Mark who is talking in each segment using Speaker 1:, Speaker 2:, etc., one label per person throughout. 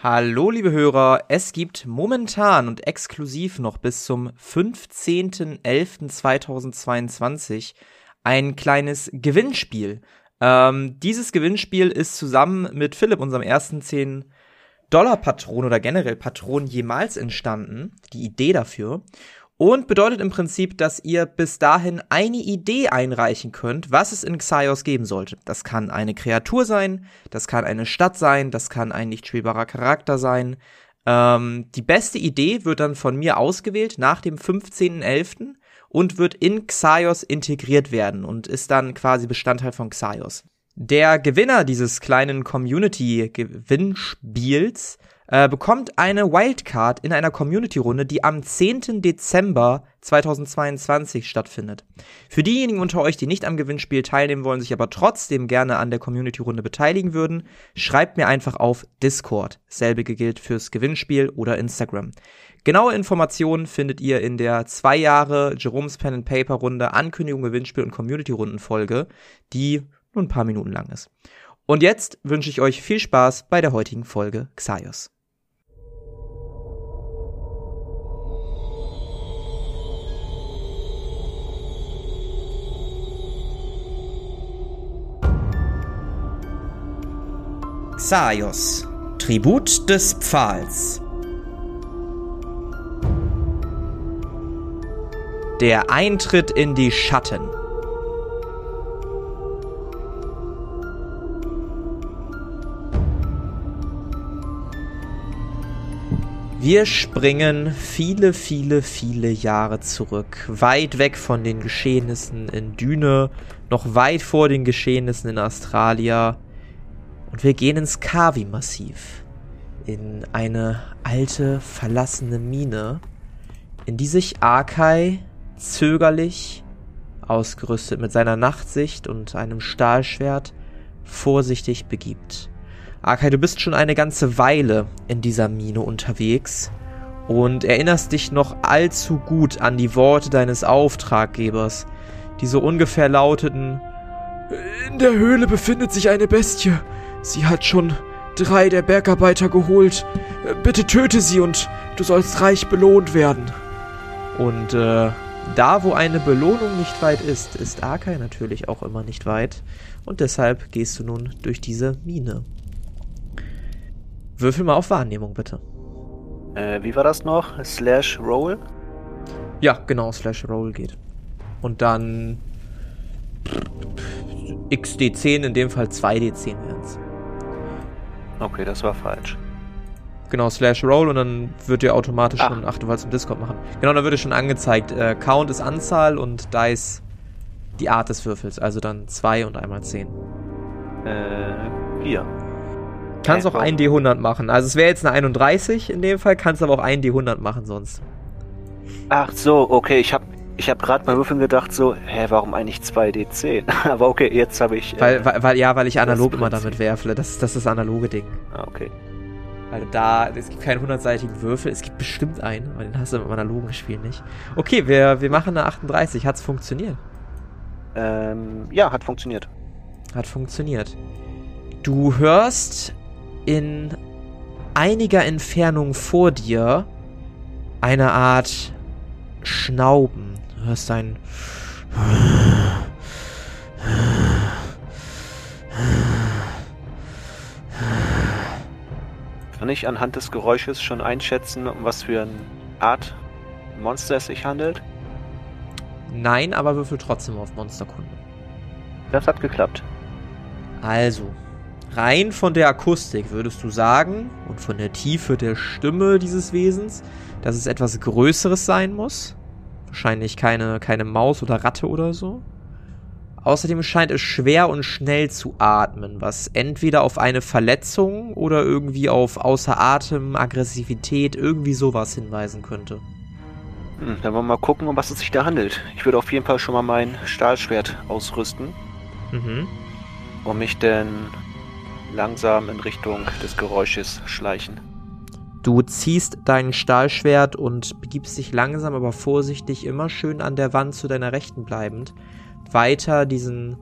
Speaker 1: Hallo, liebe Hörer. Es gibt momentan und exklusiv noch bis zum 15.11.2022 ein kleines Gewinnspiel. Ähm, dieses Gewinnspiel ist zusammen mit Philipp, unserem ersten 10 Dollar Patron oder generell Patron jemals entstanden. Die Idee dafür und bedeutet im Prinzip, dass ihr bis dahin eine Idee einreichen könnt, was es in Xaios geben sollte. Das kann eine Kreatur sein, das kann eine Stadt sein, das kann ein nicht spielbarer Charakter sein. Ähm, die beste Idee wird dann von mir ausgewählt nach dem 15.11. und wird in Xaios integriert werden und ist dann quasi Bestandteil von Xaios. Der Gewinner dieses kleinen Community-Gewinnspiels äh, bekommt eine Wildcard in einer Community-Runde, die am 10. Dezember 2022 stattfindet. Für diejenigen unter euch, die nicht am Gewinnspiel teilnehmen wollen, sich aber trotzdem gerne an der Community-Runde beteiligen würden, schreibt mir einfach auf Discord. Selbige gilt fürs Gewinnspiel oder Instagram. Genaue Informationen findet ihr in der zwei Jahre Jerome's Pen and Paper Runde Ankündigung, Gewinnspiel und Community-Runden Folge, die nur ein paar Minuten lang ist. Und jetzt wünsche ich euch viel Spaß bei der heutigen Folge Xaios. Xaios, Tribut des Pfahls. Der Eintritt in die Schatten. Wir springen viele, viele, viele Jahre zurück, weit weg von den Geschehnissen in Düne, noch weit vor den Geschehnissen in Australia, und wir gehen ins Kavi-Massiv. In eine alte, verlassene Mine, in die sich Arkai zögerlich, ausgerüstet mit seiner Nachtsicht und einem Stahlschwert, vorsichtig begibt. Arkai, du bist schon eine ganze Weile in dieser Mine unterwegs und erinnerst dich noch allzu gut an die Worte deines Auftraggebers, die so ungefähr lauteten In der Höhle befindet sich eine Bestie. Sie hat schon drei der Bergarbeiter geholt. Bitte töte sie und du sollst reich belohnt werden. Und äh, da, wo eine Belohnung nicht weit ist, ist Arkai natürlich auch immer nicht weit. Und deshalb gehst du nun durch diese Mine. Würfel mal auf Wahrnehmung, bitte.
Speaker 2: Äh, wie war das noch? Slash Roll?
Speaker 1: Ja, genau, Slash Roll geht. Und dann XD10, in dem Fall 2D10 wären es.
Speaker 2: Okay, das war falsch.
Speaker 1: Genau, slash roll und dann wird dir automatisch ach. schon, ach, du wolltest im Discord machen. Genau, dann wird dir schon angezeigt, äh, Count ist Anzahl und Dice die Art des Würfels, also dann 2 und einmal 10.
Speaker 2: Äh, 4.
Speaker 1: Kannst auch ein D100 machen. Also es wäre jetzt eine 31 in dem Fall, kannst aber auch ein D100 machen sonst.
Speaker 2: Ach so, okay, ich habe ich habe gerade bei Würfeln gedacht so, hä, warum eigentlich 2D10? Aber okay, jetzt habe ich.
Speaker 1: Äh, weil, weil, weil, ja, weil ich analog immer damit werfle. Das, das ist das analoge Ding.
Speaker 2: Ah, okay.
Speaker 1: Weil da, es gibt keinen 100-seitigen Würfel. Es gibt bestimmt einen, aber den hast du im analogen Spiel nicht. Okay, wir, wir machen eine 38. Hat's funktioniert?
Speaker 2: Ähm, ja, hat funktioniert.
Speaker 1: Hat funktioniert. Du hörst in einiger Entfernung vor dir eine Art Schnauben. Du hörst ein.
Speaker 2: Kann ich anhand des Geräusches schon einschätzen, um was für eine Art Monster es sich handelt?
Speaker 1: Nein, aber würfel trotzdem auf Monsterkunde.
Speaker 2: Das hat geklappt.
Speaker 1: Also, rein von der Akustik würdest du sagen und von der Tiefe der Stimme dieses Wesens, dass es etwas Größeres sein muss. Wahrscheinlich keine, keine Maus oder Ratte oder so. Außerdem scheint es schwer und schnell zu atmen, was entweder auf eine Verletzung oder irgendwie auf außer Atem, Aggressivität, irgendwie sowas hinweisen könnte.
Speaker 2: Hm, dann wollen wir mal gucken, um was es sich da handelt. Ich würde auf jeden Fall schon mal mein Stahlschwert ausrüsten. Mhm. Und mich dann langsam in Richtung des Geräusches schleichen.
Speaker 1: Du ziehst dein Stahlschwert und begibst dich langsam, aber vorsichtig, immer schön an der Wand zu deiner Rechten bleibend, weiter diesen,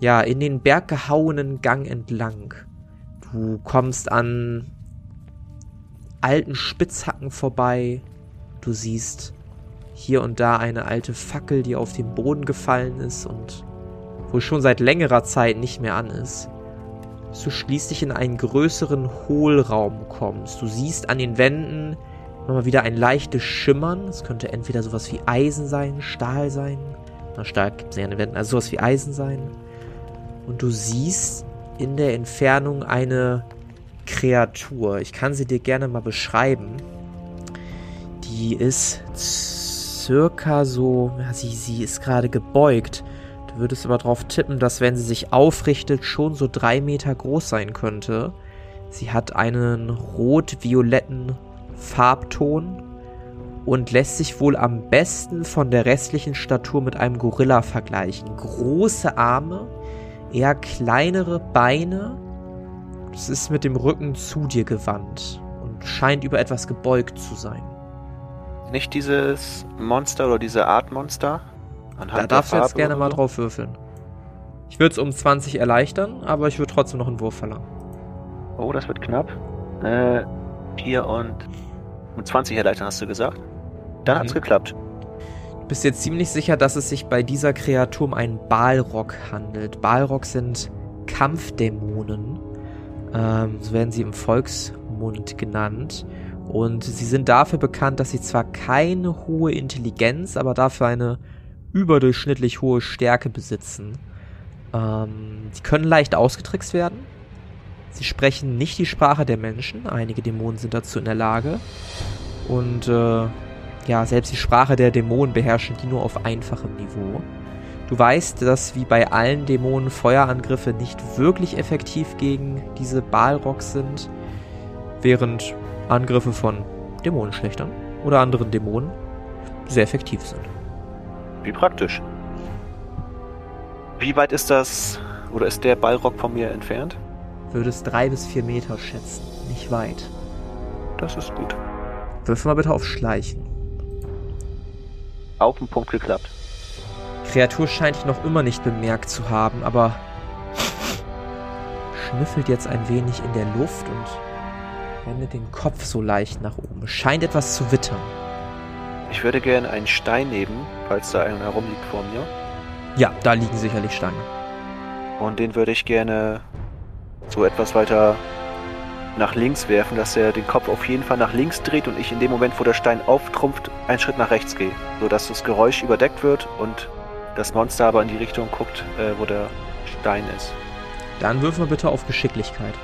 Speaker 1: ja, in den Berg gehauenen Gang entlang. Du kommst an alten Spitzhacken vorbei. Du siehst hier und da eine alte Fackel, die auf den Boden gefallen ist und wohl schon seit längerer Zeit nicht mehr an ist. Du schließlich in einen größeren Hohlraum kommst. Du siehst an den Wänden nochmal wieder ein leichtes Schimmern. Es könnte entweder sowas wie Eisen sein, Stahl sein. Na, Stahl gibt es ja an den Wänden, also sowas wie Eisen sein. Und du siehst in der Entfernung eine Kreatur. Ich kann sie dir gerne mal beschreiben. Die ist circa so, sie, sie ist gerade gebeugt. Würdest aber darauf tippen, dass wenn sie sich aufrichtet, schon so drei Meter groß sein könnte. Sie hat einen rot-violetten Farbton und lässt sich wohl am besten von der restlichen Statur mit einem Gorilla vergleichen. Große Arme, eher kleinere Beine. Es ist mit dem Rücken zu dir gewandt und scheint über etwas gebeugt zu sein.
Speaker 2: Nicht dieses Monster oder diese Art Monster?
Speaker 1: Anhand da darfst du jetzt gerne mal drauf würfeln. Ich würde es um 20 erleichtern, aber ich würde trotzdem noch einen Wurf verlangen.
Speaker 2: Oh, das wird knapp. Äh, 4 und um 20 erleichtern, hast du gesagt? Dann mhm. hat's geklappt.
Speaker 1: Du bist jetzt ziemlich sicher, dass es sich bei dieser Kreatur um einen Balrog handelt. Balrog sind Kampfdämonen. Ähm, so werden sie im Volksmund genannt. Und sie sind dafür bekannt, dass sie zwar keine hohe Intelligenz, aber dafür eine überdurchschnittlich hohe Stärke besitzen. Ähm, sie können leicht ausgetrickst werden. Sie sprechen nicht die Sprache der Menschen. Einige Dämonen sind dazu in der Lage. Und äh, ja, selbst die Sprache der Dämonen beherrschen die nur auf einfachem Niveau. Du weißt, dass wie bei allen Dämonen Feuerangriffe nicht wirklich effektiv gegen diese Balrogs sind, während Angriffe von Dämonenschlechtern oder anderen Dämonen sehr effektiv sind.
Speaker 2: Wie praktisch. Wie weit ist das oder ist der Ballrock von mir entfernt?
Speaker 1: Würdest drei bis vier Meter schätzen, nicht weit.
Speaker 2: Das ist gut.
Speaker 1: Wirf mal bitte auf Schleichen.
Speaker 2: Auf den Punkt geklappt.
Speaker 1: Kreatur scheint dich noch immer nicht bemerkt zu haben, aber schnüffelt jetzt ein wenig in der Luft und wendet den Kopf so leicht nach oben. Scheint etwas zu wittern.
Speaker 2: Ich würde gerne einen Stein nehmen, falls da einer herumliegt vor mir.
Speaker 1: Ja, da liegen sicherlich Steine.
Speaker 2: Und den würde ich gerne so etwas weiter nach links werfen, dass er den Kopf auf jeden Fall nach links dreht und ich in dem Moment, wo der Stein auftrumpft, einen Schritt nach rechts gehe, sodass das Geräusch überdeckt wird und das Monster aber in die Richtung guckt, äh, wo der Stein ist.
Speaker 1: Dann würfen wir bitte auf Geschicklichkeit.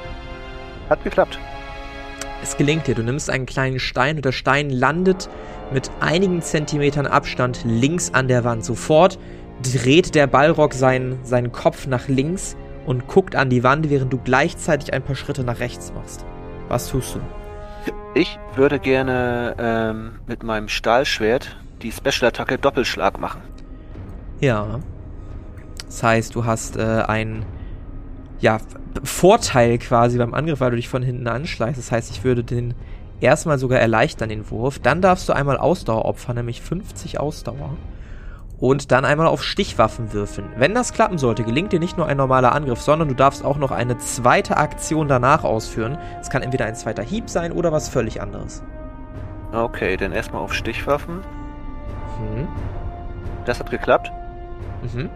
Speaker 2: Hat geklappt.
Speaker 1: Es gelingt dir, du nimmst einen kleinen Stein und der Stein landet mit einigen Zentimetern Abstand links an der Wand. Sofort dreht der Ballrock seinen, seinen Kopf nach links und guckt an die Wand, während du gleichzeitig ein paar Schritte nach rechts machst. Was tust du?
Speaker 2: Ich würde gerne ähm, mit meinem Stahlschwert die Special-Attacke Doppelschlag machen.
Speaker 1: Ja. Das heißt, du hast äh, einen ja, Vorteil quasi beim Angriff, weil du dich von hinten anschleichst. Das heißt, ich würde den erstmal sogar erleichtern, den Wurf. Dann darfst du einmal Ausdauer opfern, nämlich 50 Ausdauer und dann einmal auf Stichwaffen würfeln. Wenn das klappen sollte, gelingt dir nicht nur ein normaler Angriff, sondern du darfst auch noch eine zweite Aktion danach ausführen. Es kann entweder ein zweiter Hieb sein oder was völlig anderes.
Speaker 2: Okay, dann erstmal auf Stichwaffen. Mhm. Das hat geklappt.
Speaker 1: Mhm.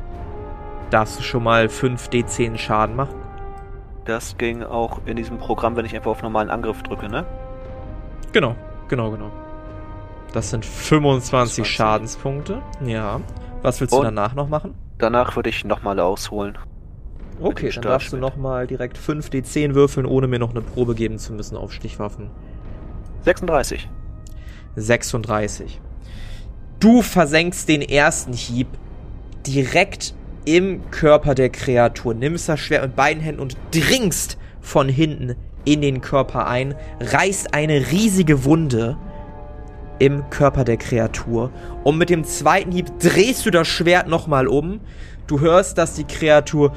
Speaker 1: Darfst du schon mal 5 D10 Schaden machen?
Speaker 2: Das ging auch in diesem Programm, wenn ich einfach auf normalen Angriff drücke, ne?
Speaker 1: Genau, genau, genau. Das sind 25 20. Schadenspunkte. Ja. Was willst du Und danach noch machen?
Speaker 2: Danach würde ich nochmal ausholen.
Speaker 1: Okay, dann darfst du nochmal direkt 5d10 würfeln, ohne mir noch eine Probe geben zu müssen auf Stichwaffen.
Speaker 2: 36.
Speaker 1: 36. Du versenkst den ersten Hieb direkt im Körper der Kreatur, nimmst das Schwert mit beiden Händen und dringst von hinten in den Körper ein, reißt eine riesige Wunde im Körper der Kreatur. Und mit dem zweiten Hieb drehst du das Schwert nochmal um. Du hörst, dass die Kreatur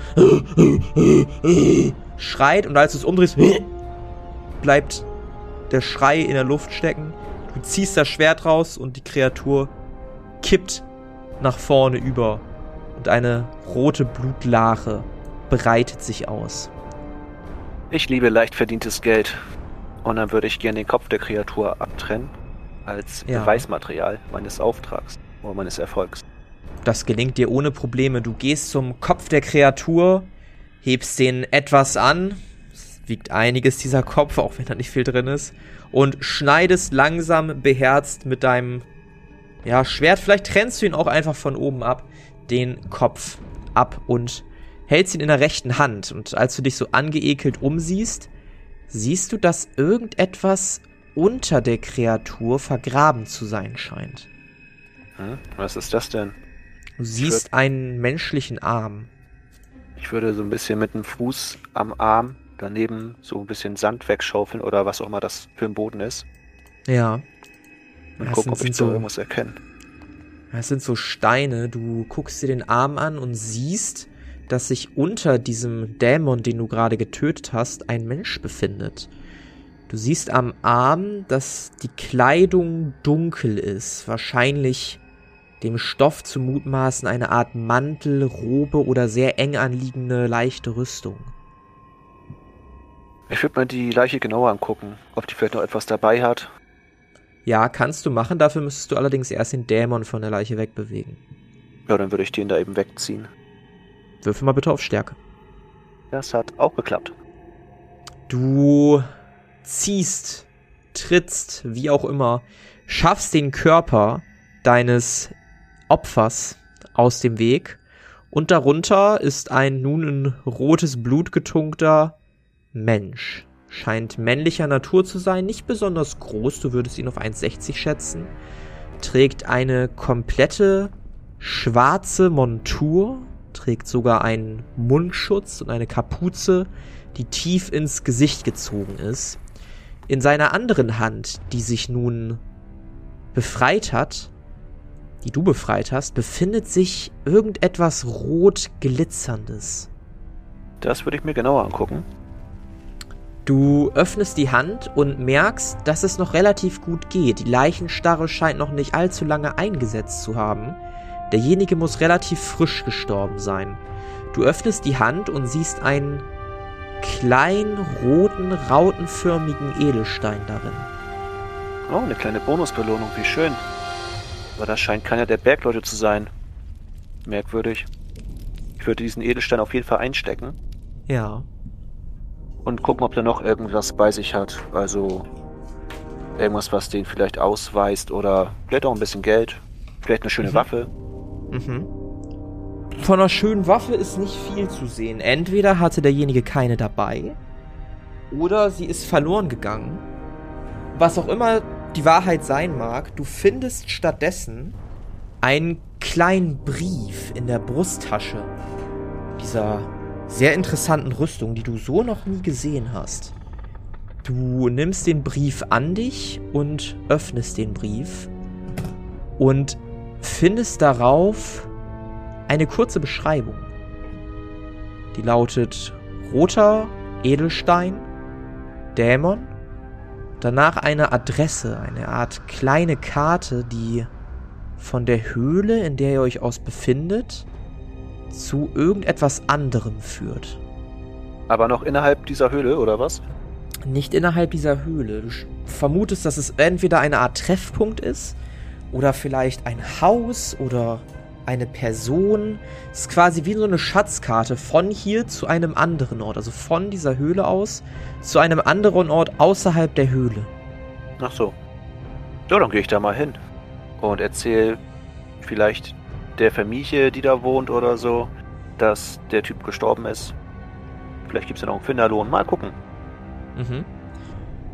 Speaker 1: schreit und als du es umdrehst, bleibt der Schrei in der Luft stecken. Du ziehst das Schwert raus und die Kreatur kippt nach vorne über und eine rote Blutlache breitet sich aus.
Speaker 2: Ich liebe leicht verdientes Geld. Und dann würde ich gerne den Kopf der Kreatur abtrennen als ja. Beweismaterial meines Auftrags oder meines Erfolgs.
Speaker 1: Das gelingt dir ohne Probleme. Du gehst zum Kopf der Kreatur, hebst den etwas an, es wiegt einiges dieser Kopf, auch wenn da nicht viel drin ist, und schneidest langsam beherzt mit deinem ja, Schwert, vielleicht trennst du ihn auch einfach von oben ab, den Kopf ab und hältst ihn in der rechten Hand. Und als du dich so angeekelt umsiehst, siehst du, dass irgendetwas unter der Kreatur vergraben zu sein scheint.
Speaker 2: Hm? Was ist das denn?
Speaker 1: Du siehst würd, einen menschlichen Arm.
Speaker 2: Ich würde so ein bisschen mit dem Fuß am Arm daneben so ein bisschen Sand wegschaufeln oder was auch immer das für ein Boden ist.
Speaker 1: Ja.
Speaker 2: Und gucken, ob ich so irgendwas erkenne.
Speaker 1: Das sind so Steine. Du guckst dir den Arm an und siehst, dass sich unter diesem Dämon, den du gerade getötet hast, ein Mensch befindet. Du siehst am Arm, dass die Kleidung dunkel ist, wahrscheinlich dem Stoff zu mutmaßen eine Art Mantel, Robe oder sehr eng anliegende leichte Rüstung.
Speaker 2: Ich würde mal die Leiche genauer angucken, ob die vielleicht noch etwas dabei hat.
Speaker 1: Ja, kannst du machen, dafür müsstest du allerdings erst den Dämon von der Leiche wegbewegen.
Speaker 2: Ja, dann würde ich den da eben wegziehen.
Speaker 1: Würfel mal bitte auf Stärke.
Speaker 2: Das hat auch geklappt.
Speaker 1: Du ziehst, trittst, wie auch immer, schaffst den Körper deines Opfers aus dem Weg und darunter ist ein nun in rotes Blut getunkter Mensch. Scheint männlicher Natur zu sein, nicht besonders groß, du würdest ihn auf 1,60 schätzen. Trägt eine komplette schwarze Montur, trägt sogar einen Mundschutz und eine Kapuze, die tief ins Gesicht gezogen ist. In seiner anderen Hand, die sich nun befreit hat, die du befreit hast, befindet sich irgendetwas rot glitzerndes.
Speaker 2: Das würde ich mir genauer angucken.
Speaker 1: Du öffnest die Hand und merkst, dass es noch relativ gut geht. Die Leichenstarre scheint noch nicht allzu lange eingesetzt zu haben. Derjenige muss relativ frisch gestorben sein. Du öffnest die Hand und siehst einen kleinen, roten, rautenförmigen Edelstein darin.
Speaker 2: Oh, eine kleine Bonusbelohnung, wie schön. Aber das scheint keiner der Bergleute zu sein. Merkwürdig. Ich würde diesen Edelstein auf jeden Fall einstecken.
Speaker 1: Ja.
Speaker 2: Und gucken, ob der noch irgendwas bei sich hat. Also irgendwas, was den vielleicht ausweist oder vielleicht auch ein bisschen Geld. Vielleicht eine schöne mhm. Waffe. Mhm.
Speaker 1: Von einer schönen Waffe ist nicht viel zu sehen. Entweder hatte derjenige keine dabei oder sie ist verloren gegangen. Was auch immer die Wahrheit sein mag, du findest stattdessen einen kleinen Brief in der Brusttasche dieser sehr interessanten Rüstung, die du so noch nie gesehen hast. Du nimmst den Brief an dich und öffnest den Brief und findest darauf eine kurze Beschreibung. Die lautet roter Edelstein, Dämon, danach eine Adresse, eine Art kleine Karte, die von der Höhle, in der ihr euch aus befindet, zu irgendetwas anderem führt.
Speaker 2: Aber noch innerhalb dieser Höhle, oder was?
Speaker 1: Nicht innerhalb dieser Höhle. Du vermutest, dass es entweder eine Art Treffpunkt ist, oder vielleicht ein Haus oder eine Person. Es ist quasi wie so eine Schatzkarte von hier zu einem anderen Ort. Also von dieser Höhle aus zu einem anderen Ort außerhalb der Höhle.
Speaker 2: Ach so. Ja, dann gehe ich da mal hin. Und erzähle vielleicht der Familie, die da wohnt oder so, dass der Typ gestorben ist. Vielleicht gibt es ja noch einen Finderlohn. Mal gucken.
Speaker 1: Mhm.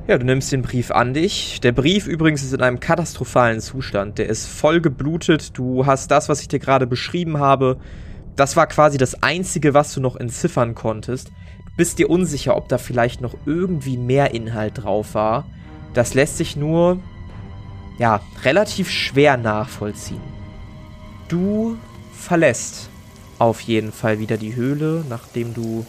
Speaker 1: Ja, du nimmst den Brief an dich. Der Brief übrigens ist in einem katastrophalen Zustand. Der ist voll geblutet. Du hast das, was ich dir gerade beschrieben habe. Das war quasi das Einzige, was du noch entziffern konntest. Du bist dir unsicher, ob da vielleicht noch irgendwie mehr Inhalt drauf war. Das lässt sich nur, ja, relativ schwer nachvollziehen. Du verlässt auf jeden Fall wieder die Höhle, nachdem du,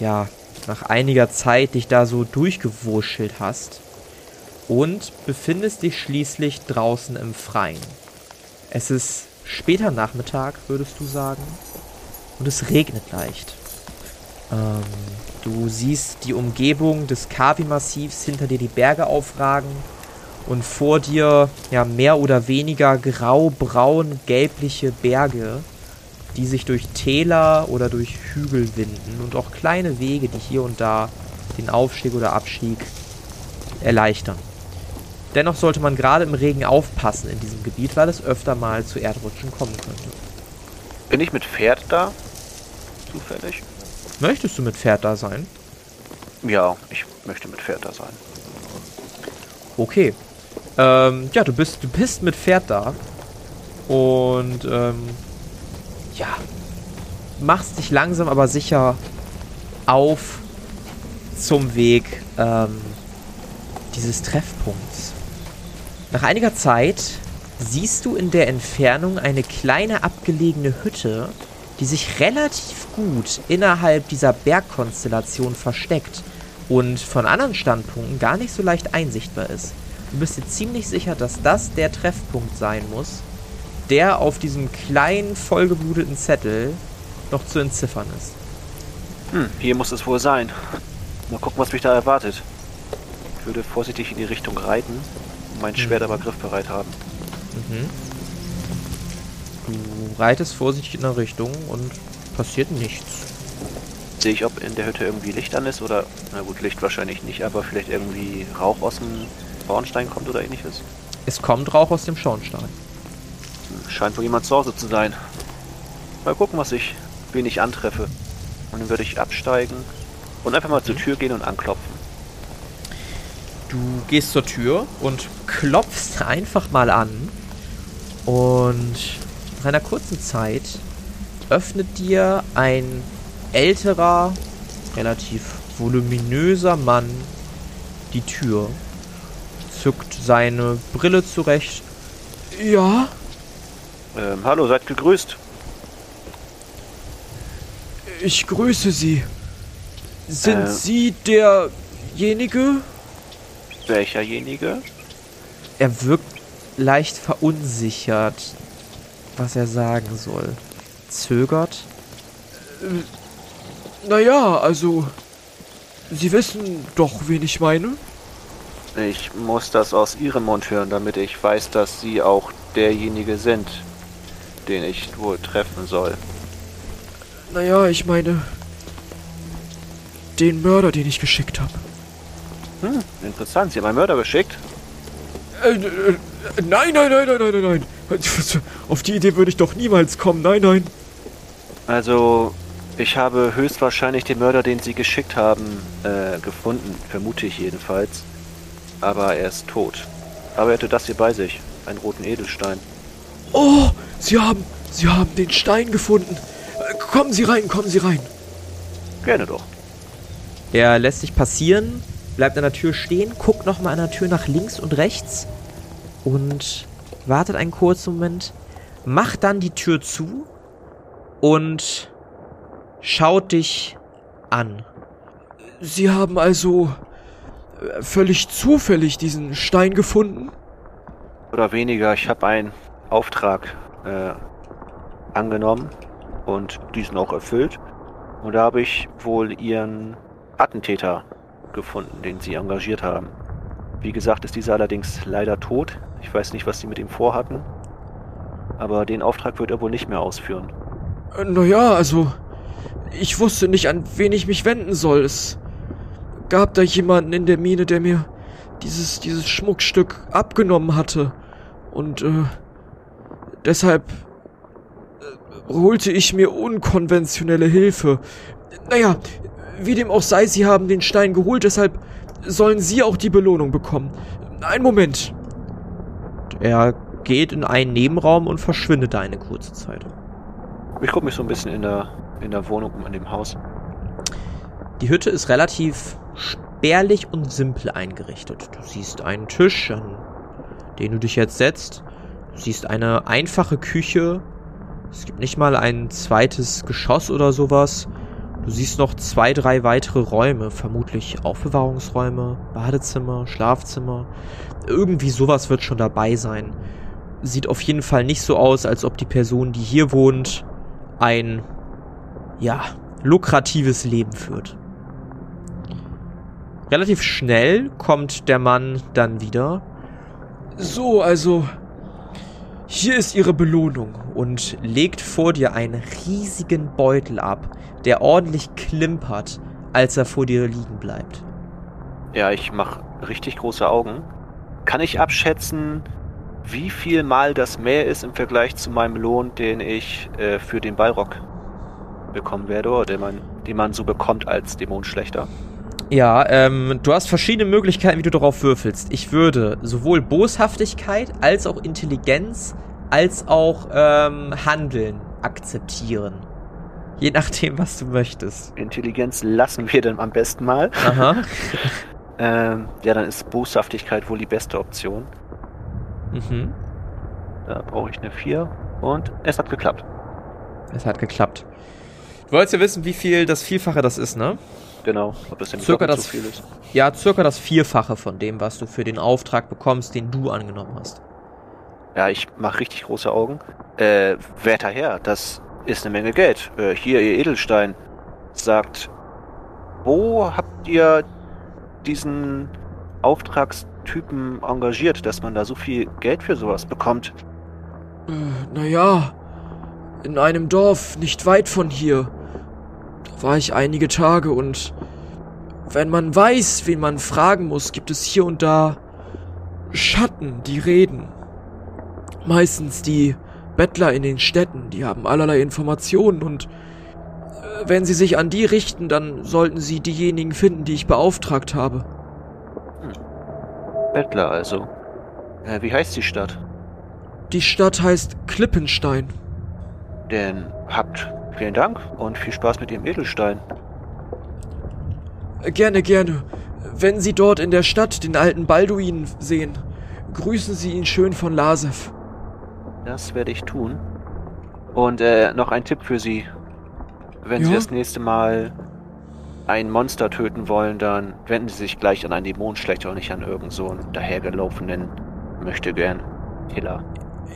Speaker 1: ja, nach einiger Zeit dich da so durchgewurschtelt hast und befindest dich schließlich draußen im Freien. Es ist später Nachmittag, würdest du sagen, und es regnet leicht. Ähm, Du siehst die Umgebung des Kavi-Massivs, hinter dir die Berge aufragen und vor dir ja mehr oder weniger grau-braun gelbliche Berge, die sich durch Täler oder durch Hügel winden und auch kleine Wege, die hier und da den Aufstieg oder Abstieg erleichtern. Dennoch sollte man gerade im Regen aufpassen in diesem Gebiet, weil es öfter mal zu Erdrutschen kommen könnte.
Speaker 2: Bin ich mit Pferd da? Zufällig?
Speaker 1: Möchtest du mit Pferd da sein?
Speaker 2: Ja, ich möchte mit Pferd da sein.
Speaker 1: Okay. Ähm, ja, du bist, du bist mit Pferd da. Und, ähm, ja. Machst dich langsam aber sicher auf zum Weg, ähm, dieses Treffpunkts. Nach einiger Zeit siehst du in der Entfernung eine kleine abgelegene Hütte, die sich relativ gut innerhalb dieser Bergkonstellation versteckt und von anderen Standpunkten gar nicht so leicht einsichtbar ist. Du bist dir ziemlich sicher, dass das der Treffpunkt sein muss, der auf diesem kleinen, vollgebluteten Zettel noch zu entziffern ist.
Speaker 2: Hm, hier muss es wohl sein. Mal gucken, was mich da erwartet. Ich würde vorsichtig in die Richtung reiten und mein Schwert mhm. aber griffbereit haben. Mhm.
Speaker 1: Du reitest vorsichtig in der Richtung und passiert nichts.
Speaker 2: Sehe ich, ob in der Hütte irgendwie Licht an ist oder, na gut, Licht wahrscheinlich nicht, aber vielleicht irgendwie Rauch aus dem Schornstein kommt oder ähnliches?
Speaker 1: Es kommt Rauch aus dem Schornstein.
Speaker 2: Scheint wohl jemand zu Hause zu sein. Mal gucken, was ich, wen ich antreffe. Und dann würde ich absteigen und einfach mal zur Tür gehen und anklopfen.
Speaker 1: Du gehst zur Tür und klopfst einfach mal an. Und nach einer kurzen Zeit öffnet dir ein älterer, relativ voluminöser Mann die Tür zückt seine Brille zurecht. Ja?
Speaker 2: Ähm, hallo, seid gegrüßt.
Speaker 1: Ich grüße Sie. Sind äh, Sie derjenige?
Speaker 2: Welcherjenige?
Speaker 1: Er wirkt leicht verunsichert, was er sagen soll. Zögert? Äh, naja, also. Sie wissen doch, wen ich meine?
Speaker 2: Ich muss das aus Ihrem Mund hören, damit ich weiß, dass Sie auch derjenige sind, den ich wohl treffen soll.
Speaker 1: Naja, ich meine, den Mörder, den ich geschickt habe.
Speaker 2: Hm, interessant. Sie haben einen Mörder geschickt?
Speaker 1: Äh, äh, nein, nein, nein, nein, nein, nein, nein. Auf die Idee würde ich doch niemals kommen. Nein, nein.
Speaker 2: Also, ich habe höchstwahrscheinlich den Mörder, den Sie geschickt haben, äh, gefunden. Vermute ich jedenfalls aber er ist tot. Aber er hatte das hier bei sich, einen roten Edelstein.
Speaker 1: Oh, Sie haben, Sie haben den Stein gefunden. Kommen Sie rein, kommen Sie rein.
Speaker 2: Gerne doch.
Speaker 1: Er lässt sich passieren, bleibt an der Tür stehen, guckt nochmal an der Tür nach links und rechts und wartet einen kurzen Moment, macht dann die Tür zu und schaut dich an. Sie haben also völlig zufällig diesen Stein gefunden?
Speaker 2: Oder weniger. Ich habe einen Auftrag äh, angenommen und diesen auch erfüllt. Und da habe ich wohl ihren Attentäter gefunden, den sie engagiert haben. Wie gesagt, ist dieser allerdings leider tot. Ich weiß nicht, was sie mit ihm vorhatten. Aber den Auftrag wird er wohl nicht mehr ausführen.
Speaker 1: Äh, naja, also. Ich wusste nicht, an wen ich mich wenden soll. Es gab da jemanden in der Mine, der mir dieses, dieses Schmuckstück abgenommen hatte. Und äh, deshalb äh, holte ich mir unkonventionelle Hilfe. Naja, wie dem auch sei, sie haben den Stein geholt, deshalb sollen sie auch die Belohnung bekommen. Ein Moment. Er geht in einen Nebenraum und verschwindet da eine kurze Zeit.
Speaker 2: Ich gucke mich so ein bisschen in der, in der Wohnung um, in dem Haus.
Speaker 1: Die Hütte ist relativ spärlich und simpel eingerichtet. Du siehst einen Tisch, an den du dich jetzt setzt. Du siehst eine einfache Küche. Es gibt nicht mal ein zweites Geschoss oder sowas. Du siehst noch zwei, drei weitere Räume, vermutlich Aufbewahrungsräume, Badezimmer, Schlafzimmer. Irgendwie sowas wird schon dabei sein. Sieht auf jeden Fall nicht so aus, als ob die Person, die hier wohnt, ein, ja, lukratives Leben führt. relativ schnell kommt der Mann dann wieder. So, also hier ist Ihre Belohnung und legt vor dir einen riesigen Beutel ab, der ordentlich klimpert, als er vor dir liegen bleibt.
Speaker 2: Ja, ich mache richtig große Augen. Kann ich abschätzen, wie viel mal das mehr ist im Vergleich zu meinem Lohn, den ich äh, für den Ballrock bekommen werde oder den man, den man so bekommt als Dämonenschlechter?
Speaker 1: Ja, ähm, du hast verschiedene Möglichkeiten, wie du darauf würfelst. Ich würde sowohl Boshaftigkeit als auch Intelligenz als auch ähm, Handeln akzeptieren. Je nachdem, was du möchtest.
Speaker 2: Intelligenz lassen wir dann am besten mal. Aha. ähm, ja, dann ist Boshaftigkeit wohl die beste Option. Mhm. Da brauche ich eine 4 und es hat geklappt.
Speaker 1: Es hat geklappt. Du wolltest ja wissen, wie viel das Vielfache das ist, ne?
Speaker 2: Genau,
Speaker 1: ob das denn circa das, so viel ist. Ja, circa das Vierfache von dem, was du für den Auftrag bekommst, den du angenommen hast.
Speaker 2: Ja, ich mache richtig große Augen. Äh, werter Herr, das ist eine Menge Geld. Äh, hier, ihr Edelstein, sagt, wo habt ihr diesen Auftragstypen engagiert, dass man da so viel Geld für sowas bekommt?
Speaker 3: Äh, naja, in einem Dorf nicht weit von hier. War ich einige Tage und wenn man weiß, wen man fragen muss, gibt es hier und da Schatten, die reden. Meistens die Bettler in den Städten, die haben allerlei Informationen und äh, wenn sie sich an die richten, dann sollten sie diejenigen finden, die ich beauftragt habe. Hm.
Speaker 2: Bettler also. Äh, wie heißt die Stadt?
Speaker 3: Die Stadt heißt Klippenstein.
Speaker 2: Denn habt vielen Dank und viel Spaß mit dem Edelstein.
Speaker 3: Gerne, gerne. Wenn Sie dort in der Stadt den alten Balduin sehen, grüßen Sie ihn schön von Lasev.
Speaker 2: Das werde ich tun. Und äh, noch ein Tipp für Sie. Wenn ja? Sie das nächste Mal ein Monster töten wollen, dann wenden Sie sich gleich an einen Dämonenschlechter und nicht an irgendeinen so dahergelaufenen möchte gern Killer.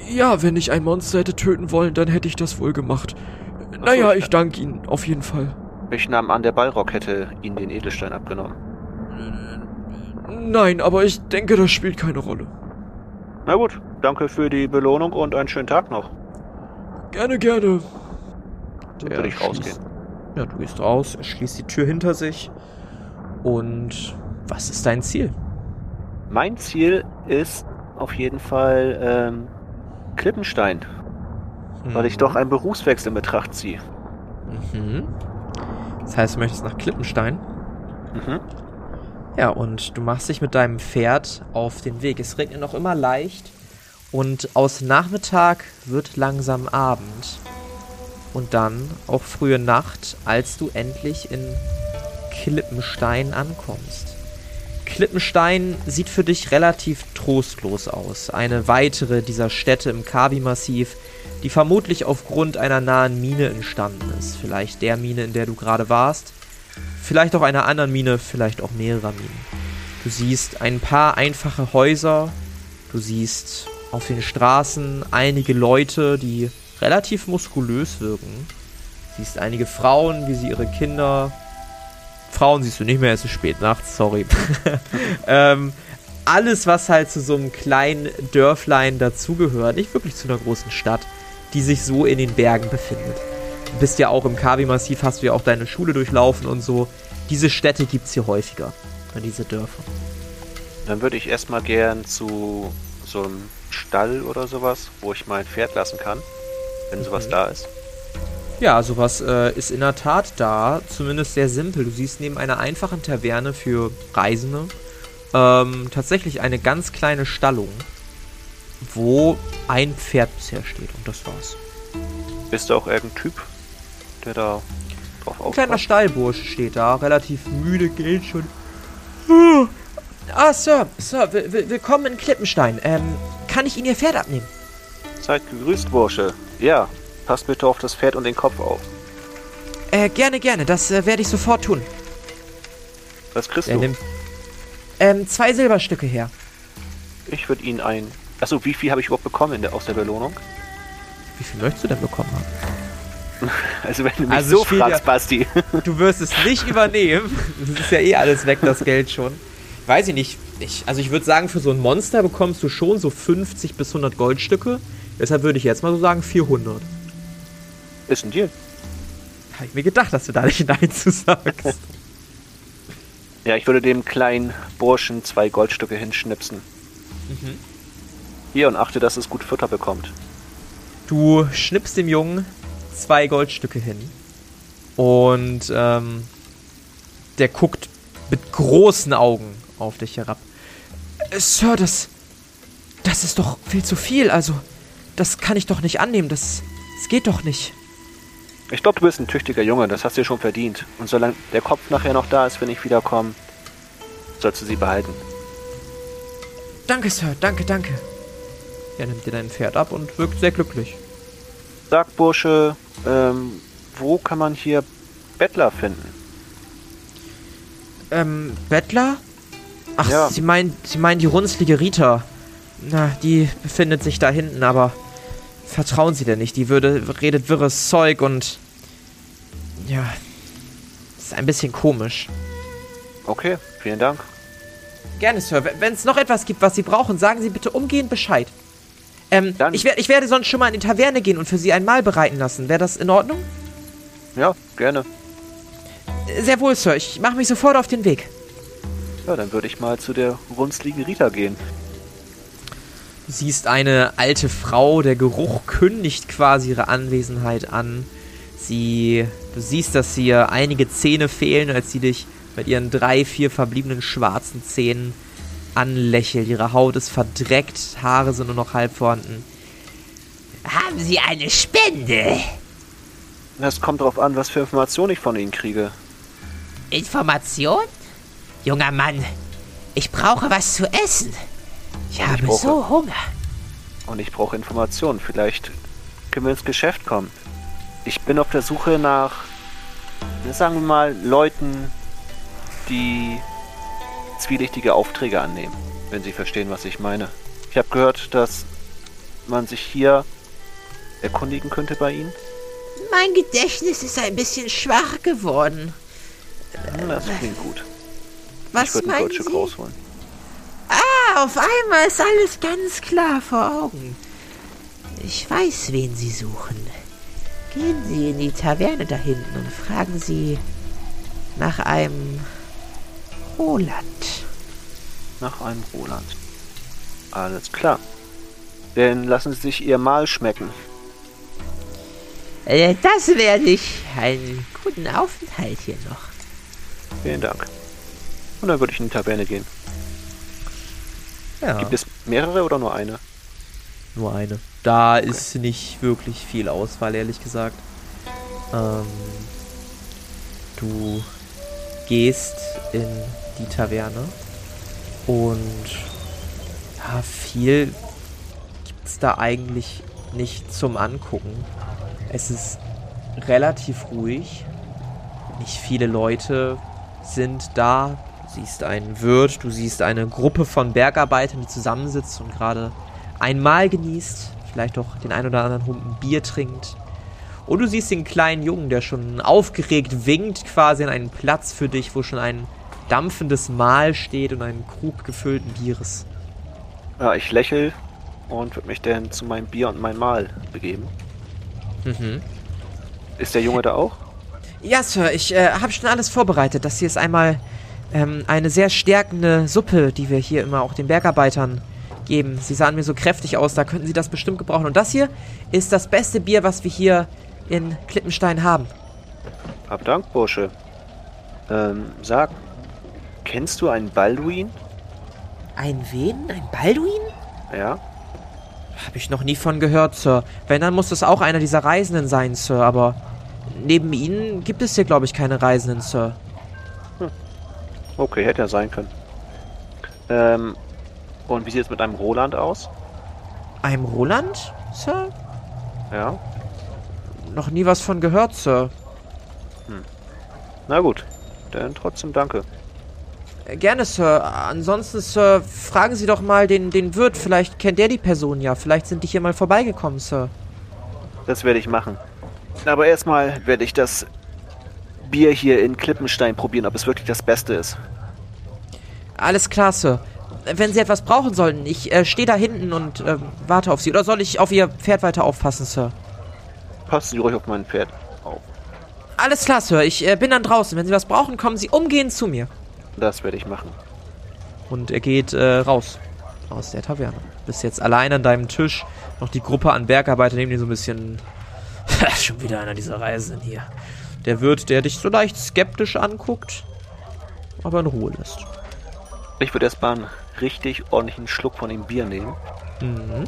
Speaker 3: Ja, wenn ich ein Monster hätte töten wollen, dann hätte ich das wohl gemacht. Naja, ich danke Ihnen, auf jeden Fall.
Speaker 2: Ich nahm an, der Ballrock hätte Ihnen den Edelstein abgenommen.
Speaker 3: Nein, aber ich denke, das spielt keine Rolle.
Speaker 2: Na gut, danke für die Belohnung und einen schönen Tag noch.
Speaker 3: Gerne, gerne.
Speaker 2: Dann würde ich rausgehen.
Speaker 1: Ja, du gehst raus, er schließt die Tür hinter sich. Und was ist dein Ziel?
Speaker 2: Mein Ziel ist auf jeden Fall ähm, Klippenstein. Mhm. Weil ich doch einen Berufswechsel in Betracht ziehe.
Speaker 1: Mhm. Das heißt, du möchtest nach Klippenstein? Mhm. Ja, und du machst dich mit deinem Pferd auf den Weg. Es regnet noch immer leicht und aus Nachmittag wird langsam Abend. Und dann auch frühe Nacht, als du endlich in Klippenstein ankommst. Klippenstein sieht für dich relativ trostlos aus. Eine weitere dieser Städte im Kabi-Massiv, die vermutlich aufgrund einer nahen Mine entstanden ist. Vielleicht der Mine, in der du gerade warst. Vielleicht auch einer anderen Mine, vielleicht auch mehrerer Minen. Du siehst ein paar einfache Häuser. Du siehst auf den Straßen einige Leute, die relativ muskulös wirken. Du siehst einige Frauen, wie sie ihre Kinder. Frauen siehst du nicht mehr, es ist spät nachts, sorry. ähm, alles, was halt zu so einem kleinen Dörflein dazugehört, nicht wirklich zu einer großen Stadt, die sich so in den Bergen befindet. Du bist ja auch im Kavi-Massiv, hast du ja auch deine Schule durchlaufen und so. Diese Städte gibt es hier häufiger, diese Dörfer.
Speaker 2: Dann würde ich erstmal gern zu so einem Stall oder sowas, wo ich mein Pferd lassen kann, wenn sowas mhm. da ist.
Speaker 1: Ja, sowas äh, ist in der Tat da, zumindest sehr simpel. Du siehst neben einer einfachen Taverne für Reisende ähm, tatsächlich eine ganz kleine Stallung, wo ein Pferd bisher steht und das war's.
Speaker 2: Bist du auch irgendein Typ, der da
Speaker 1: drauf aufpasst? Ein kleiner Stallbursch steht da, relativ müde, geht schon. Ah, Sir, Sir, willkommen in Klippenstein. Ähm, kann ich Ihnen Ihr Pferd abnehmen?
Speaker 2: Seid gegrüßt, Bursche. Ja, passt bitte auf das Pferd und den Kopf auf.
Speaker 1: Äh, gerne, gerne. Das äh, werde ich sofort tun.
Speaker 2: Was kriegst er du? Nimmt,
Speaker 1: ähm, zwei Silberstücke her.
Speaker 2: Ich würde Ihnen ein... Achso, wie viel habe ich überhaupt bekommen der, aus der Belohnung?
Speaker 1: Wie viel möchtest du denn bekommen haben?
Speaker 2: Also wenn du mich also so fragst, Basti.
Speaker 1: Du wirst es nicht übernehmen. Das ist ja eh alles weg, das Geld schon. Weiß ich nicht. Ich, also ich würde sagen, für so ein Monster bekommst du schon so 50 bis 100 Goldstücke. Deshalb würde ich jetzt mal so sagen 400.
Speaker 2: Ist ein Deal.
Speaker 1: Habe ich mir gedacht, dass du da nicht Nein zu sagst.
Speaker 2: ja, ich würde dem kleinen Burschen zwei Goldstücke hinschnipsen. Mhm. Hier und achte, dass es gut Futter bekommt.
Speaker 1: Du schnippst dem Jungen zwei Goldstücke hin. Und ähm, der guckt mit großen Augen auf dich herab. Äh, Sir, das. Das ist doch viel zu viel. Also, das kann ich doch nicht annehmen. Das, das geht doch nicht.
Speaker 2: Ich glaube, du bist ein tüchtiger Junge. Das hast du dir schon verdient. Und solange der Kopf nachher noch da ist, wenn ich wiederkomme, sollst du sie behalten.
Speaker 1: Danke, Sir. Danke, danke. Er nimmt dir dein Pferd ab und wirkt sehr glücklich.
Speaker 2: Sag, Bursche, ähm, wo kann man hier Bettler finden?
Speaker 1: Ähm, Bettler? Ach, ja. Sie meinen, Sie meinen die runzlige Rita. Na, die befindet sich da hinten, aber vertrauen Sie denn nicht. Die würde, redet wirres Zeug und. Ja. Ist ein bisschen komisch.
Speaker 2: Okay, vielen Dank.
Speaker 1: Gerne, Sir. Wenn es noch etwas gibt, was Sie brauchen, sagen Sie bitte umgehend Bescheid. Ähm, ich, wer ich werde sonst schon mal in die Taverne gehen und für Sie ein Mahl bereiten lassen. Wäre das in Ordnung?
Speaker 2: Ja, gerne.
Speaker 1: Sehr wohl, Sir. Ich mache mich sofort auf den Weg.
Speaker 2: Ja, dann würde ich mal zu der runzligen Rita gehen.
Speaker 1: Du siehst eine alte Frau, der Geruch kündigt quasi ihre Anwesenheit an. Sie, du siehst, dass ihr einige Zähne fehlen, als sie dich mit ihren drei, vier verbliebenen schwarzen Zähnen anlächelt. Ihre Haut ist verdreckt, Haare sind nur noch halb vorhanden.
Speaker 4: Haben Sie eine Spende?
Speaker 2: Es kommt darauf an, was für Informationen ich von Ihnen kriege.
Speaker 4: Information? Junger Mann, ich brauche was zu essen. Ich Und habe ich so Hunger.
Speaker 2: Und ich brauche Informationen. Vielleicht können wir ins Geschäft kommen. Ich bin auf der Suche nach, sagen wir mal, Leuten, die zwielichtige Aufträge annehmen, wenn Sie verstehen, was ich meine. Ich habe gehört, dass man sich hier erkundigen könnte bei Ihnen.
Speaker 4: Mein Gedächtnis ist ein bisschen schwach geworden.
Speaker 2: Hm, das klingt gut.
Speaker 4: Was ich würde ein Goldstück rausholen. Ah, auf einmal ist alles ganz klar vor Augen. Ich weiß, wen Sie suchen. Gehen Sie in die Taverne da hinten und fragen Sie nach einem Roland.
Speaker 2: Nach einem Roland. Alles klar. Denn lassen Sie sich Ihr Mahl schmecken.
Speaker 4: Äh, das werde ich. Einen guten Aufenthalt hier noch.
Speaker 2: Vielen Dank. Und dann würde ich in die Taverne gehen. Ja. Gibt es mehrere oder nur eine?
Speaker 1: Nur eine. Da okay. ist nicht wirklich viel Auswahl, ehrlich gesagt. Ähm, du gehst in die Taverne. Und ja, viel gibt es da eigentlich nicht zum Angucken. Es ist relativ ruhig. Nicht viele Leute sind da. Du siehst einen Wirt, du siehst eine Gruppe von Bergarbeitern, die zusammensitzt und gerade ein Mahl genießt. Vielleicht auch den ein oder anderen Humpen Bier trinkt. Und du siehst den kleinen Jungen, der schon aufgeregt winkt, quasi an einen Platz für dich, wo schon ein dampfendes Mahl steht und einen Krug gefüllten Bieres.
Speaker 2: Ja, ich lächel und würde mich dann zu meinem Bier und meinem Mahl begeben. Mhm. Ist der Junge da auch?
Speaker 1: Ja, Sir, ich äh, habe schon alles vorbereitet. Das hier ist einmal ähm, eine sehr stärkende Suppe, die wir hier immer auch den Bergarbeitern geben. Sie sahen mir so kräftig aus, da könnten Sie das bestimmt gebrauchen. Und das hier ist das beste Bier, was wir hier in Klippenstein haben.
Speaker 2: Hab Dank, Bursche. Ähm, sag, Kennst du einen Balduin?
Speaker 4: Ein wen? Ein Balduin?
Speaker 2: Ja.
Speaker 1: Habe ich noch nie von gehört, Sir. Wenn, dann muss das auch einer dieser Reisenden sein, Sir. Aber neben Ihnen gibt es hier, glaube ich, keine Reisenden, Sir. Hm.
Speaker 2: Okay, hätte ja sein können. Ähm, und wie sieht es mit einem Roland aus?
Speaker 1: Einem Roland, Sir?
Speaker 2: Ja.
Speaker 1: Noch nie was von gehört, Sir.
Speaker 2: Hm. Na gut, dann trotzdem danke.
Speaker 1: Gerne, Sir. Ansonsten, Sir, fragen Sie doch mal den, den Wirt. Vielleicht kennt der die Person ja. Vielleicht sind die hier mal vorbeigekommen, Sir.
Speaker 2: Das werde ich machen. Aber erstmal werde ich das Bier hier in Klippenstein probieren, ob es wirklich das Beste ist.
Speaker 1: Alles klar, Sir. Wenn Sie etwas brauchen sollten, ich äh, stehe da hinten und äh, warte auf Sie. Oder soll ich auf Ihr Pferd weiter aufpassen, Sir?
Speaker 2: Passen Sie ruhig auf mein Pferd auf.
Speaker 1: Alles klar, Sir. Ich äh, bin dann draußen. Wenn Sie was brauchen, kommen Sie umgehend zu mir.
Speaker 2: Das werde ich machen.
Speaker 1: Und er geht äh, raus. Aus der Taverne. Bist jetzt allein an deinem Tisch. Noch die Gruppe an Bergarbeiter neben dir so ein bisschen. Schon wieder einer dieser Reisenden hier. Der Wirt, der dich so leicht skeptisch anguckt, aber in Ruhe lässt.
Speaker 2: Ich würde erstmal einen richtig ordentlichen Schluck von dem Bier nehmen. Mhm.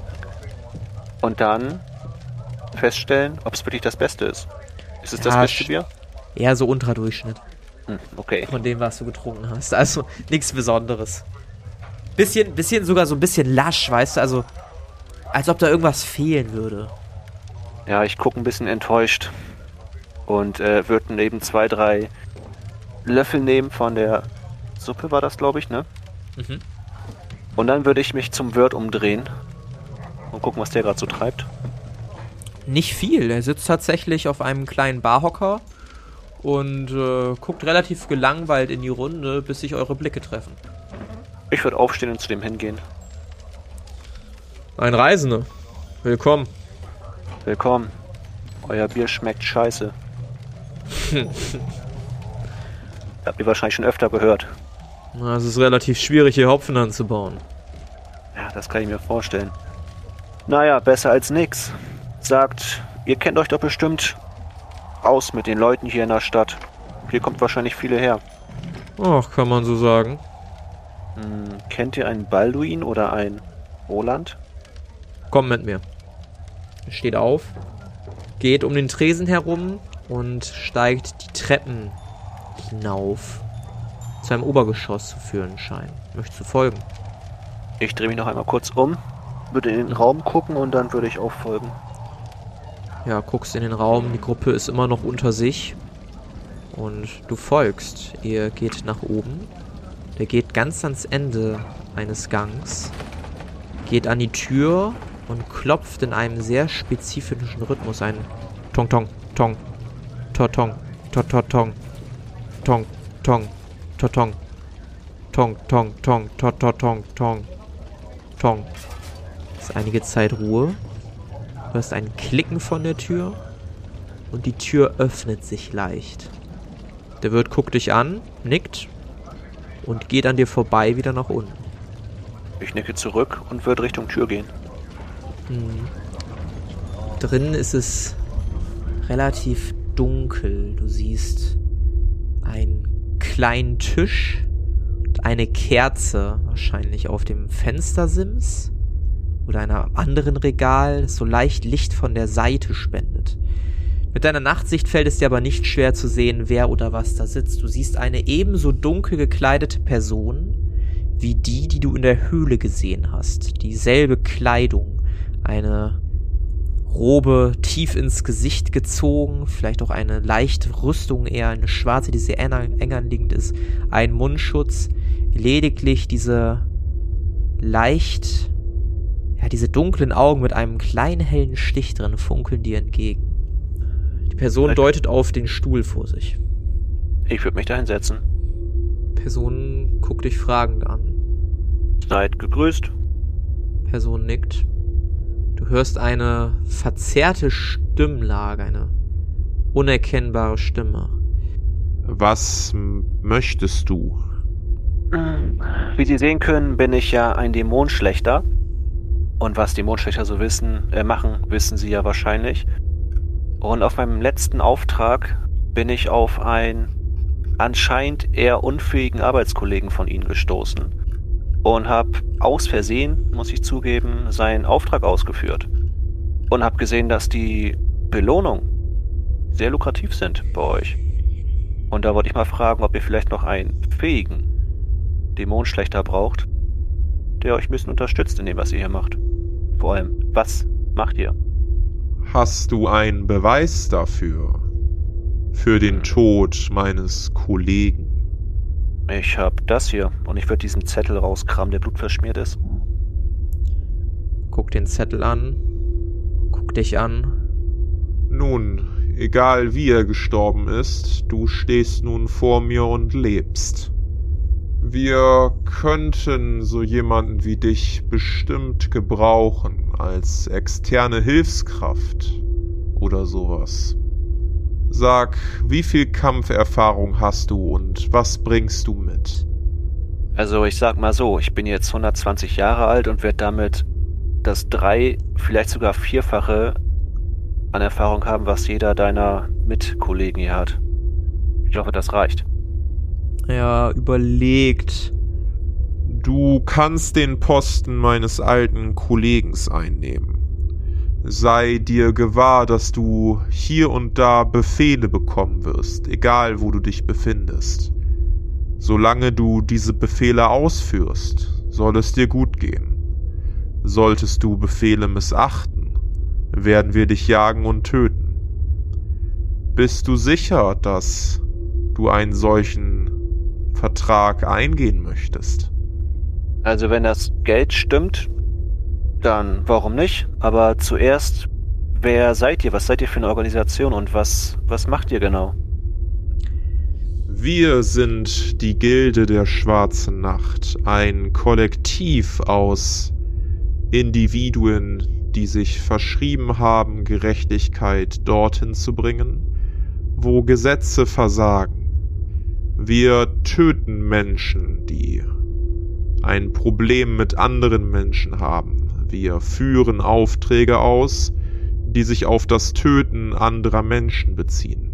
Speaker 2: Und dann feststellen, ob es wirklich das Beste ist. Ist es ja, das beste Bier?
Speaker 1: Eher so Unterdurchschnitt.
Speaker 2: Hm, okay.
Speaker 1: Von dem, was du getrunken hast. Also nichts Besonderes. Bisschen, bisschen sogar so ein bisschen lasch, weißt du? Also, als ob da irgendwas fehlen würde.
Speaker 2: Ja, ich gucke ein bisschen enttäuscht. Und äh, würde neben zwei, drei Löffel nehmen von der Suppe, war das, glaube ich, ne? Mhm. Und dann würde ich mich zum Wirt umdrehen und gucken, was der gerade so treibt.
Speaker 1: Nicht viel. Er sitzt tatsächlich auf einem kleinen Barhocker und äh, guckt relativ gelangweilt in die Runde, bis sich eure Blicke treffen.
Speaker 2: Ich würde aufstehen und zu dem hingehen.
Speaker 3: Ein Reisender. Willkommen.
Speaker 2: Willkommen. Euer Bier schmeckt scheiße. Habt ihr wahrscheinlich schon öfter gehört.
Speaker 3: Na, es ist relativ schwierig, hier Hopfen anzubauen.
Speaker 2: Ja, das kann ich mir vorstellen. Naja, besser als nix. Sagt, ihr kennt euch doch bestimmt aus mit den Leuten hier in der Stadt. Hier kommt wahrscheinlich viele her.
Speaker 3: Ach, kann man so sagen.
Speaker 2: Hm, kennt ihr einen Balduin oder ein Roland?
Speaker 3: Komm mit mir. Steht auf, geht um den Tresen herum und steigt die Treppen hinauf. Zu einem Obergeschoss zu führen scheinen. Möchtest du folgen?
Speaker 2: Ich drehe mich noch einmal kurz um, würde in den Raum gucken und dann würde ich auch folgen.
Speaker 3: Ja, guckst in den Raum, die Gruppe ist immer noch unter sich. Und du folgst. Ihr geht nach oben. Der geht ganz ans Ende eines Gangs. Geht an die Tür und klopft in einem sehr spezifischen Rhythmus ein Tong Tong Tong Totong Tototong Tong Tong Totong Tong Tong Tong Tototong Tong Tong. Ist einige Zeit Ruhe. Du hörst ein Klicken von der Tür und die Tür öffnet sich leicht. Der Wirt guckt dich an, nickt und geht an dir vorbei wieder nach unten.
Speaker 2: Ich nicke zurück und würde Richtung Tür gehen.
Speaker 1: Mhm. Drinnen ist es relativ dunkel. Du siehst einen kleinen Tisch und eine Kerze wahrscheinlich auf dem Fenstersims oder einem anderen Regal, das so leicht Licht von der Seite spendet. Mit deiner Nachtsicht fällt es dir aber nicht schwer zu sehen, wer oder was da sitzt. Du siehst eine ebenso dunkel gekleidete Person wie die, die du in der Höhle gesehen hast. Dieselbe Kleidung, eine Robe tief ins Gesicht gezogen, vielleicht auch eine leichte Rüstung, eher eine schwarze, die sehr eng anliegend ist, ein Mundschutz, lediglich diese leicht, ja, diese dunklen Augen mit einem kleinen hellen Stich drin funkeln dir entgegen. Die Person deutet auf den Stuhl vor sich.
Speaker 2: Ich würde mich da hinsetzen.
Speaker 1: Person guckt dich fragend an.
Speaker 2: Seid gegrüßt.
Speaker 1: Person nickt. Du hörst eine verzerrte Stimmlage, eine unerkennbare Stimme.
Speaker 5: Was möchtest du?
Speaker 2: Wie Sie sehen können, bin ich ja ein Dämonenschlechter. Und was Dämonenschlechter so wissen, äh, machen, wissen Sie ja wahrscheinlich. Und auf meinem letzten Auftrag bin ich auf einen anscheinend eher unfähigen Arbeitskollegen von Ihnen gestoßen und habe aus Versehen, muss ich zugeben, seinen Auftrag ausgeführt. Und habe gesehen, dass die Belohnungen sehr lukrativ sind bei euch. Und da wollte ich mal fragen, ob ihr vielleicht noch einen fähigen Dämonenschlechter braucht, der euch ein bisschen unterstützt in dem, was ihr hier macht. Vor allem, was macht ihr?
Speaker 5: Hast du einen Beweis dafür? Für den Tod meines Kollegen?
Speaker 2: Ich hab das hier und ich würde diesen Zettel rauskramen, der blutverschmiert ist.
Speaker 1: Guck den Zettel an. Guck dich an.
Speaker 5: Nun, Egal wie er gestorben ist, du stehst nun vor mir und lebst. Wir könnten so jemanden wie dich bestimmt gebrauchen als externe Hilfskraft oder sowas. Sag, wie viel Kampferfahrung hast du und was bringst du mit?
Speaker 2: Also ich sag mal so, ich bin jetzt 120 Jahre alt und werde damit das drei, vielleicht sogar vierfache an Erfahrung haben, was jeder deiner Mitkollegen hier hat. Ich hoffe, das reicht.
Speaker 1: Er überlegt.
Speaker 5: Du kannst den Posten meines alten Kollegens einnehmen. Sei dir gewahr, dass du hier und da Befehle bekommen wirst, egal wo du dich befindest. Solange du diese Befehle ausführst, soll es dir gut gehen. Solltest du Befehle missachten, werden wir dich jagen und töten. Bist du sicher, dass du einen solchen Vertrag eingehen möchtest?
Speaker 2: Also wenn das Geld stimmt, dann warum nicht? Aber zuerst, wer seid ihr? Was seid ihr für eine Organisation und was, was macht ihr genau?
Speaker 5: Wir sind die Gilde der Schwarzen Nacht, ein Kollektiv aus Individuen, die sich verschrieben haben, Gerechtigkeit dorthin zu bringen, wo Gesetze versagen. Wir töten Menschen, die ein Problem mit anderen Menschen haben. Wir führen Aufträge aus, die sich auf das Töten anderer Menschen beziehen.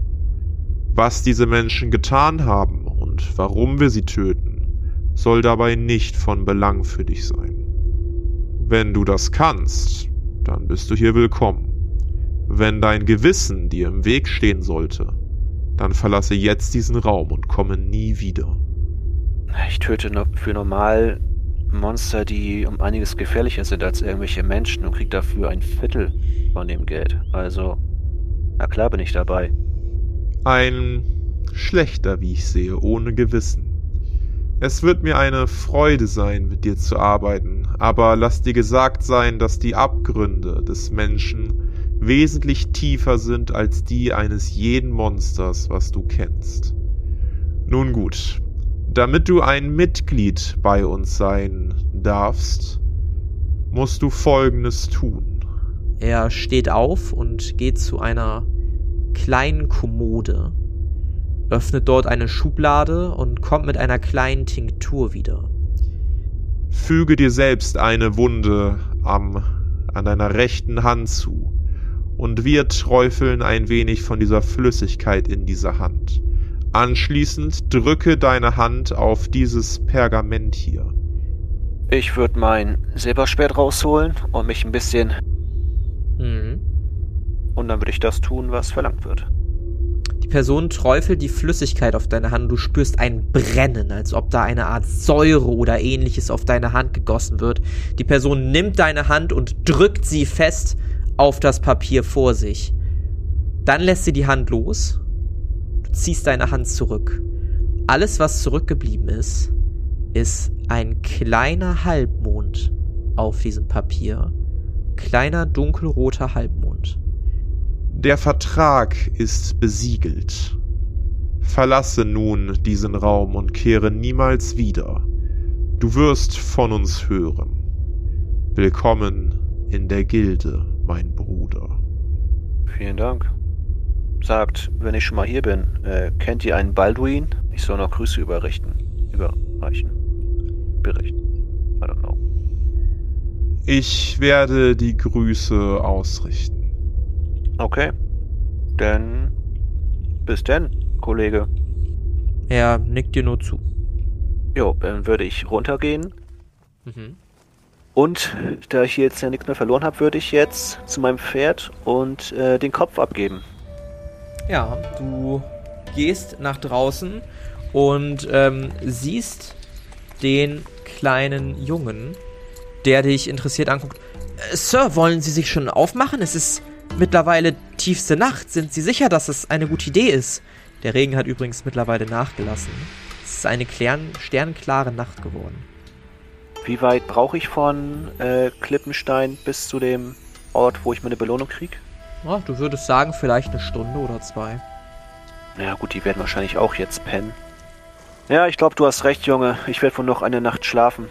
Speaker 5: Was diese Menschen getan haben und warum wir sie töten, soll dabei nicht von Belang für dich sein. Wenn du das kannst, dann bist du hier willkommen. Wenn dein Gewissen dir im Weg stehen sollte, dann verlasse jetzt diesen Raum und komme nie wieder.
Speaker 2: Ich töte für normal Monster, die um einiges gefährlicher sind als irgendwelche Menschen und krieg dafür ein Viertel von dem Geld. Also, na klar bin ich dabei.
Speaker 5: Ein schlechter, wie ich sehe, ohne Gewissen. Es wird mir eine Freude sein, mit dir zu arbeiten, aber lass dir gesagt sein, dass die Abgründe des Menschen wesentlich tiefer sind als die eines jeden Monsters, was du kennst. Nun gut, damit du ein Mitglied bei uns sein darfst, musst du Folgendes tun.
Speaker 1: Er steht auf und geht zu einer kleinen Kommode, öffnet dort eine Schublade und kommt mit einer kleinen Tinktur wieder.
Speaker 5: Füge dir selbst eine Wunde am, an deiner rechten Hand zu und wir träufeln ein wenig von dieser Flüssigkeit in dieser Hand. Anschließend drücke deine Hand auf dieses Pergament hier.
Speaker 2: Ich würde mein Silberschwert rausholen und mich ein bisschen mhm. Und dann würde ich das tun, was verlangt wird.
Speaker 1: Die Person träufelt die Flüssigkeit auf deine Hand. Du spürst ein Brennen, als ob da eine Art Säure oder ähnliches auf deine Hand gegossen wird. Die Person nimmt deine Hand und drückt sie fest auf das Papier vor sich. Dann lässt sie die Hand los. Du ziehst deine Hand zurück. Alles, was zurückgeblieben ist, ist ein kleiner Halbmond auf diesem Papier. Kleiner dunkelroter Halbmond.
Speaker 5: Der Vertrag ist besiegelt. Verlasse nun diesen Raum und kehre niemals wieder. Du wirst von uns hören. Willkommen in der Gilde, mein Bruder.
Speaker 2: Vielen Dank. Sagt, wenn ich schon mal hier bin, äh, kennt ihr einen Balduin? Ich soll noch Grüße überrichten. Überreichen. Berichten. I don't know.
Speaker 5: Ich werde die Grüße ausrichten.
Speaker 2: Okay. Dann bis denn, Kollege.
Speaker 1: Er nickt dir nur zu.
Speaker 2: Jo, dann würde ich runtergehen. Mhm. Und da ich jetzt ja nichts mehr verloren habe, würde ich jetzt zu meinem Pferd und äh, den Kopf abgeben.
Speaker 1: Ja, du gehst nach draußen und ähm, siehst den kleinen Jungen, der dich interessiert anguckt. Äh, Sir, wollen Sie sich schon aufmachen? Es ist mittlerweile tiefste Nacht. Sind Sie sicher, dass es eine gute Idee ist? Der Regen hat übrigens mittlerweile nachgelassen. Es ist eine sternklare Nacht geworden.
Speaker 2: Wie weit brauche ich von äh, Klippenstein bis zu dem Ort, wo ich meine Belohnung kriege?
Speaker 1: Ja, du würdest sagen, vielleicht eine Stunde oder zwei.
Speaker 2: Ja gut, die werden wahrscheinlich auch jetzt pennen. Ja, ich glaube, du hast recht, Junge. Ich werde wohl noch eine Nacht schlafen.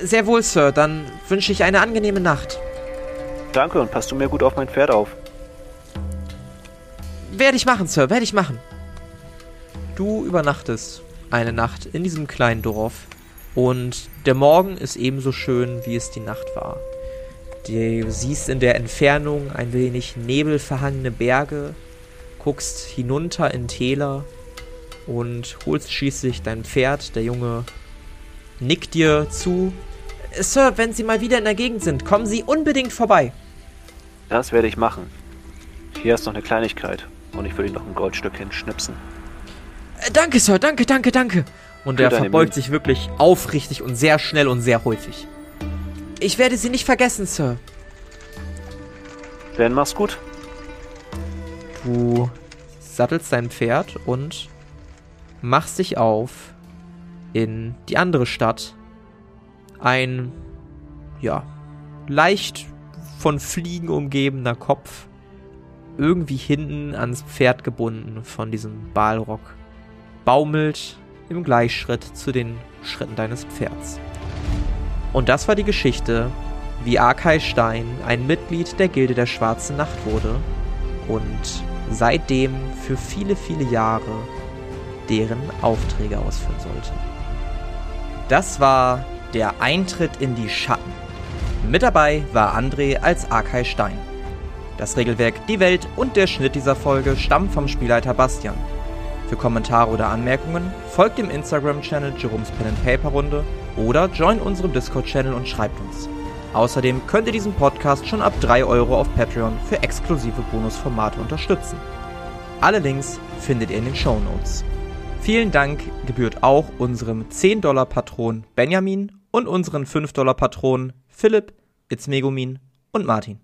Speaker 1: Sehr wohl, Sir. Dann wünsche ich eine angenehme Nacht.
Speaker 2: Danke und passt du mir gut auf mein Pferd auf.
Speaker 1: Werde ich machen, Sir, werde ich machen. Du übernachtest eine Nacht in diesem kleinen Dorf und der Morgen ist ebenso schön, wie es die Nacht war. Du siehst in der Entfernung ein wenig nebelverhangene Berge, guckst hinunter in Täler und holst schließlich dein Pferd. Der Junge nickt dir zu. Sir, wenn Sie mal wieder in der Gegend sind, kommen Sie unbedingt vorbei.
Speaker 2: Das werde ich machen. Hier ist noch eine Kleinigkeit und ich will Ihnen noch ein Goldstück hinschnipsen.
Speaker 1: Danke, Sir, danke, danke, danke. Und er verbeugt sich wirklich aufrichtig und sehr schnell und sehr häufig. Ich werde Sie nicht vergessen, Sir.
Speaker 2: Dann mach's gut.
Speaker 1: Du sattelst dein Pferd und machst dich auf in die andere Stadt. Ein, ja, leicht von Fliegen umgebener Kopf. Irgendwie hinten ans Pferd gebunden von diesem Balrog. Baumelt im Gleichschritt zu den Schritten deines Pferds. Und das war die Geschichte, wie Arkai Stein ein Mitglied der Gilde der Schwarzen Nacht wurde und seitdem für viele, viele Jahre deren Aufträge ausführen sollte. Das war der Eintritt in die Schatten. Mit dabei war André als Arkai Stein. Das Regelwerk, die Welt und der Schnitt dieser Folge stammen vom Spielleiter Bastian. Für Kommentare oder Anmerkungen folgt dem Instagram-Channel Jerome's Pen and Paper Runde oder join unserem Discord-Channel und schreibt uns. Außerdem könnt ihr diesen Podcast schon ab 3 Euro auf Patreon für exklusive Bonusformate unterstützen. Alle Links findet ihr in den Show Notes. Vielen Dank gebührt auch unserem 10-Dollar-Patron Benjamin und unseren 5-Dollar-Patronen Philipp, Itzmegumin und Martin.